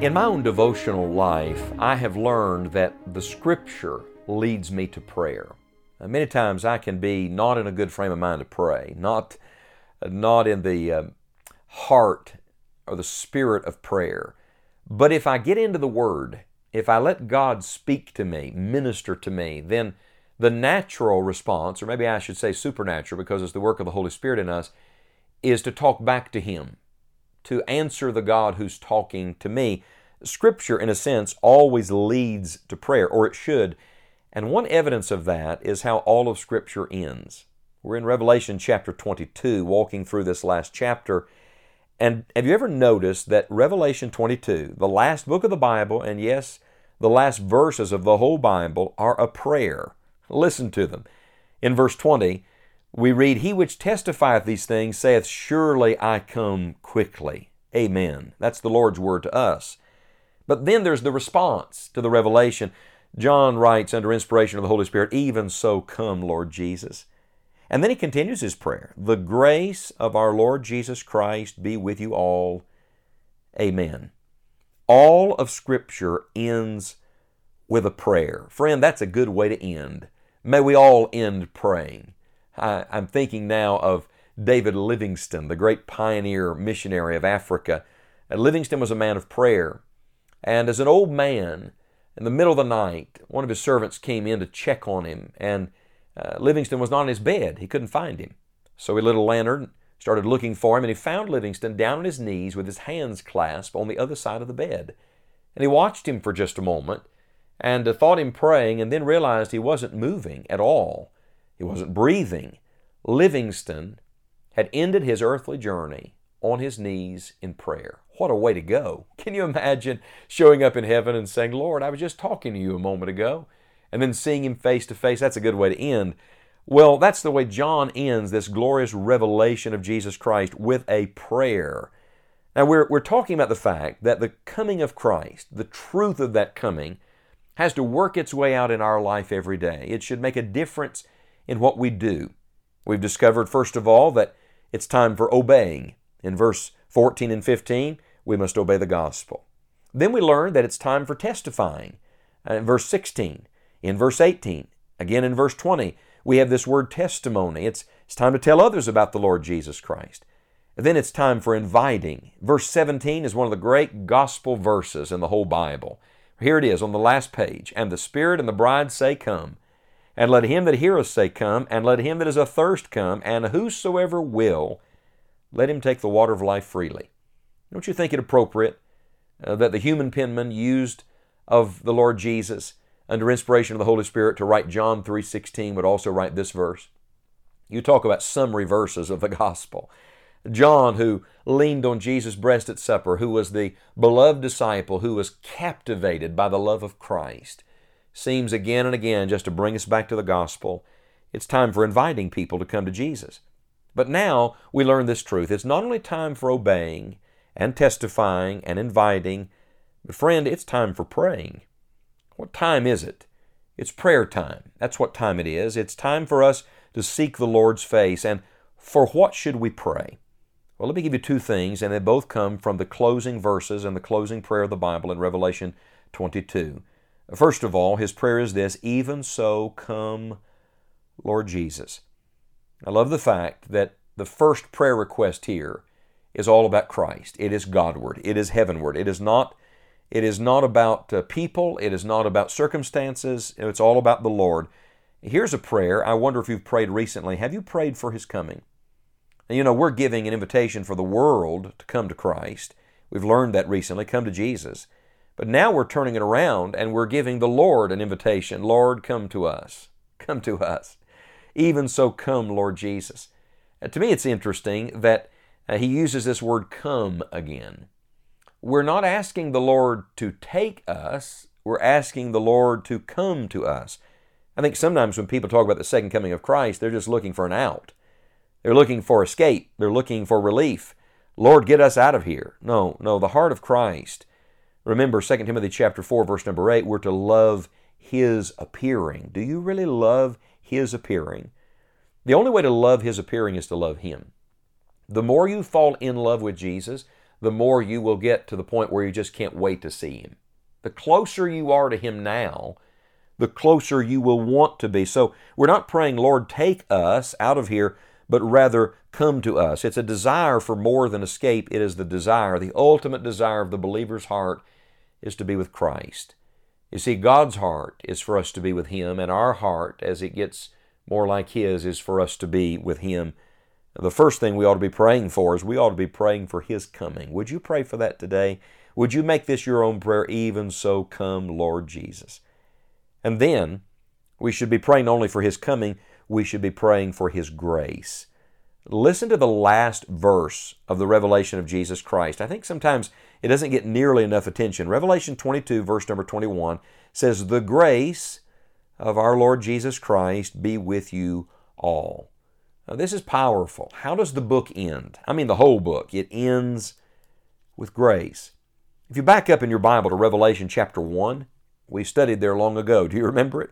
In my own devotional life, I have learned that the Scripture leads me to prayer. Uh, many times I can be not in a good frame of mind to pray, not, not in the uh, heart or the spirit of prayer. But if I get into the Word, if I let God speak to me, minister to me, then the natural response, or maybe I should say supernatural because it's the work of the Holy Spirit in us, is to talk back to Him to answer the God who's talking to me. Scripture, in a sense, always leads to prayer, or it should. And one evidence of that is how all of Scripture ends. We're in Revelation chapter 22, walking through this last chapter. And have you ever noticed that Revelation 22, the last book of the Bible, and yes, the last verses of the whole Bible, are a prayer? Listen to them. In verse 20, we read, He which testifieth these things saith, Surely I come quickly. Amen. That's the Lord's word to us. But then there's the response to the revelation. John writes under inspiration of the Holy Spirit, Even so come, Lord Jesus. And then he continues his prayer The grace of our Lord Jesus Christ be with you all. Amen. All of Scripture ends with a prayer. Friend, that's a good way to end. May we all end praying. I, am thinking now of David Livingstone, the great pioneer missionary of Africa. And Livingstone was a man of prayer. And as an old man, in the middle of the night, one of his servants came in to check on him, and uh, Livingstone was not in his bed. He couldn't find him. So he lit a lantern, started looking for him, and he found Livingstone down on his knees with his hands clasped on the other side of the bed. And he watched him for just a moment and uh, thought him praying, and then realized he wasn't moving at all. He wasn't breathing. Livingstone had ended his earthly journey on his knees in prayer. What a way to go. Can you imagine showing up in heaven and saying, Lord, I was just talking to you a moment ago, and then seeing him face to face? That's a good way to end. Well, that's the way John ends this glorious revelation of Jesus Christ with a prayer. Now, we're, we're talking about the fact that the coming of Christ, the truth of that coming, has to work its way out in our life every day. It should make a difference in what we do. We've discovered, first of all, that it's time for obeying. In verse 14 and 15, we must obey the gospel. Then we learn that it's time for testifying. Uh, in verse 16, in verse 18, again in verse 20, we have this word testimony. It's, it's time to tell others about the Lord Jesus Christ. And then it's time for inviting. Verse 17 is one of the great gospel verses in the whole Bible. Here it is on the last page. And the Spirit and the bride say, Come. And let him that heareth say, Come, and let him that is athirst come, and whosoever will, let him take the water of life freely. Don't you think it appropriate uh, that the human penman used of the Lord Jesus under inspiration of the Holy Spirit to write John 3:16 would also write this verse? You talk about summary verses of the gospel. John, who leaned on Jesus' breast at supper, who was the beloved disciple, who was captivated by the love of Christ, seems again and again just to bring us back to the gospel. It's time for inviting people to come to Jesus. But now we learn this truth. It's not only time for obeying and testifying and inviting, but friend, it's time for praying. What time is it? It's prayer time. That's what time it is. It's time for us to seek the Lord's face. And for what should we pray? Well, let me give you two things, and they both come from the closing verses and the closing prayer of the Bible in Revelation 22. First of all, his prayer is this Even so, come, Lord Jesus. I love the fact that the first prayer request here is all about Christ. It is Godward. It is heavenward. It is not, it is not about uh, people. It is not about circumstances. It's all about the Lord. Here's a prayer. I wonder if you've prayed recently. Have you prayed for His coming? And you know, we're giving an invitation for the world to come to Christ. We've learned that recently. Come to Jesus. But now we're turning it around and we're giving the Lord an invitation Lord, come to us. Come to us. Even so, come, Lord Jesus. Uh, to me, it's interesting that uh, he uses this word come again. We're not asking the Lord to take us, we're asking the Lord to come to us. I think sometimes when people talk about the second coming of Christ, they're just looking for an out. They're looking for escape. They're looking for relief. Lord, get us out of here. No, no, the heart of Christ. Remember 2 Timothy chapter 4 verse number 8, we're to love his appearing. Do you really love his appearing? The only way to love his appearing is to love him. The more you fall in love with Jesus, the more you will get to the point where you just can't wait to see him. The closer you are to him now, the closer you will want to be. So we're not praying, Lord, take us out of here, but rather come to us. It's a desire for more than escape. It is the desire, the ultimate desire of the believer's heart is to be with Christ. You see, God's heart is for us to be with Him, and our heart, as it gets more like His, is for us to be with Him. The first thing we ought to be praying for is we ought to be praying for His coming. Would you pray for that today? Would you make this your own prayer? Even so, come, Lord Jesus. And then we should be praying only for His coming, we should be praying for His grace. Listen to the last verse of the revelation of Jesus Christ. I think sometimes it doesn't get nearly enough attention. Revelation 22, verse number 21 says, The grace of our Lord Jesus Christ be with you all. Now, this is powerful. How does the book end? I mean, the whole book. It ends with grace. If you back up in your Bible to Revelation chapter 1, we studied there long ago. Do you remember it?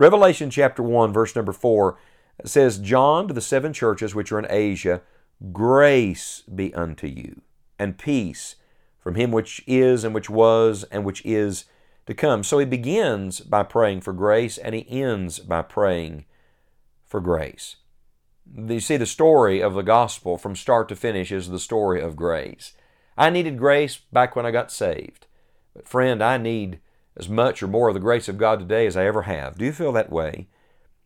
Revelation chapter 1, verse number 4 says, John to the seven churches which are in Asia, grace be unto you, and peace from him which is, and which was, and which is to come. So he begins by praying for grace, and he ends by praying for grace. You see, the story of the gospel from start to finish is the story of grace. I needed grace back when I got saved. But, friend, I need as much or more of the grace of God today as I ever have. Do you feel that way?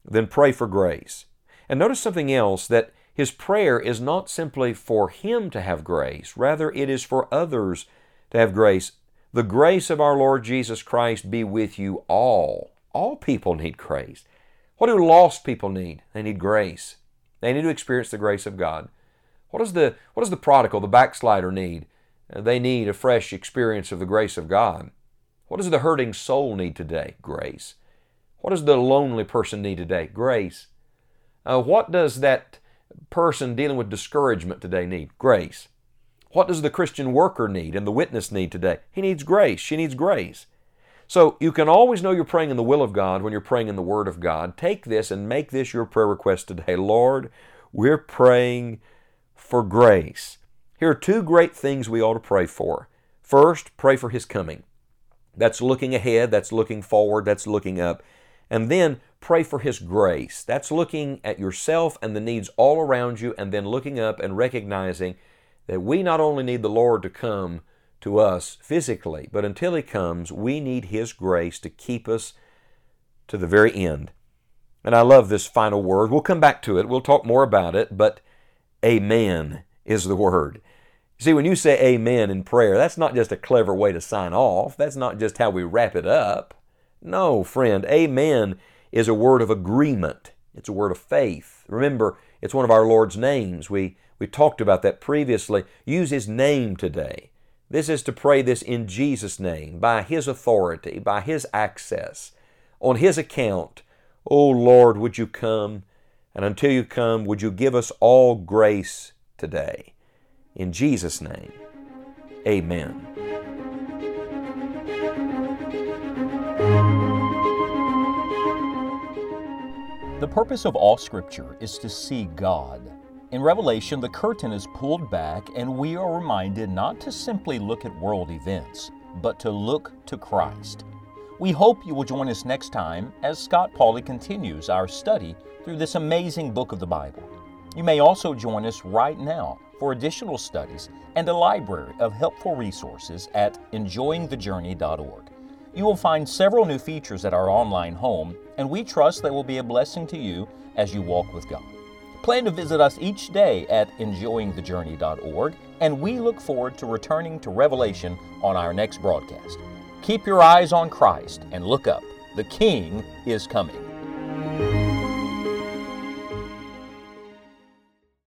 Then pray for grace. And notice something else that his prayer is not simply for him to have grace, rather, it is for others to have grace. The grace of our Lord Jesus Christ be with you all. All people need grace. What do lost people need? They need grace. They need to experience the grace of God. What does the, what does the prodigal, the backslider need? They need a fresh experience of the grace of God. What does the hurting soul need today? Grace. What does the lonely person need today? Grace. Uh, what does that person dealing with discouragement today need? Grace. What does the Christian worker need and the witness need today? He needs grace. She needs grace. So you can always know you're praying in the will of God when you're praying in the Word of God. Take this and make this your prayer request today. Lord, we're praying for grace. Here are two great things we ought to pray for. First, pray for His coming. That's looking ahead, that's looking forward, that's looking up. And then pray for His grace. That's looking at yourself and the needs all around you, and then looking up and recognizing that we not only need the Lord to come to us physically, but until He comes, we need His grace to keep us to the very end. And I love this final word. We'll come back to it, we'll talk more about it, but Amen is the word. See, when you say amen in prayer, that's not just a clever way to sign off. That's not just how we wrap it up. No, friend, amen is a word of agreement. It's a word of faith. Remember, it's one of our Lord's names. We, we talked about that previously. Use His name today. This is to pray this in Jesus' name, by His authority, by His access, on His account. O Lord, would you come? And until you come, would you give us all grace today? In Jesus' name, amen. The purpose of all Scripture is to see God. In Revelation, the curtain is pulled back, and we are reminded not to simply look at world events, but to look to Christ. We hope you will join us next time as Scott Pauley continues our study through this amazing book of the Bible. You may also join us right now for additional studies and a library of helpful resources at enjoyingthejourney.org. You will find several new features at our online home, and we trust they will be a blessing to you as you walk with God. Plan to visit us each day at enjoyingthejourney.org, and we look forward to returning to Revelation on our next broadcast. Keep your eyes on Christ and look up. The King is coming.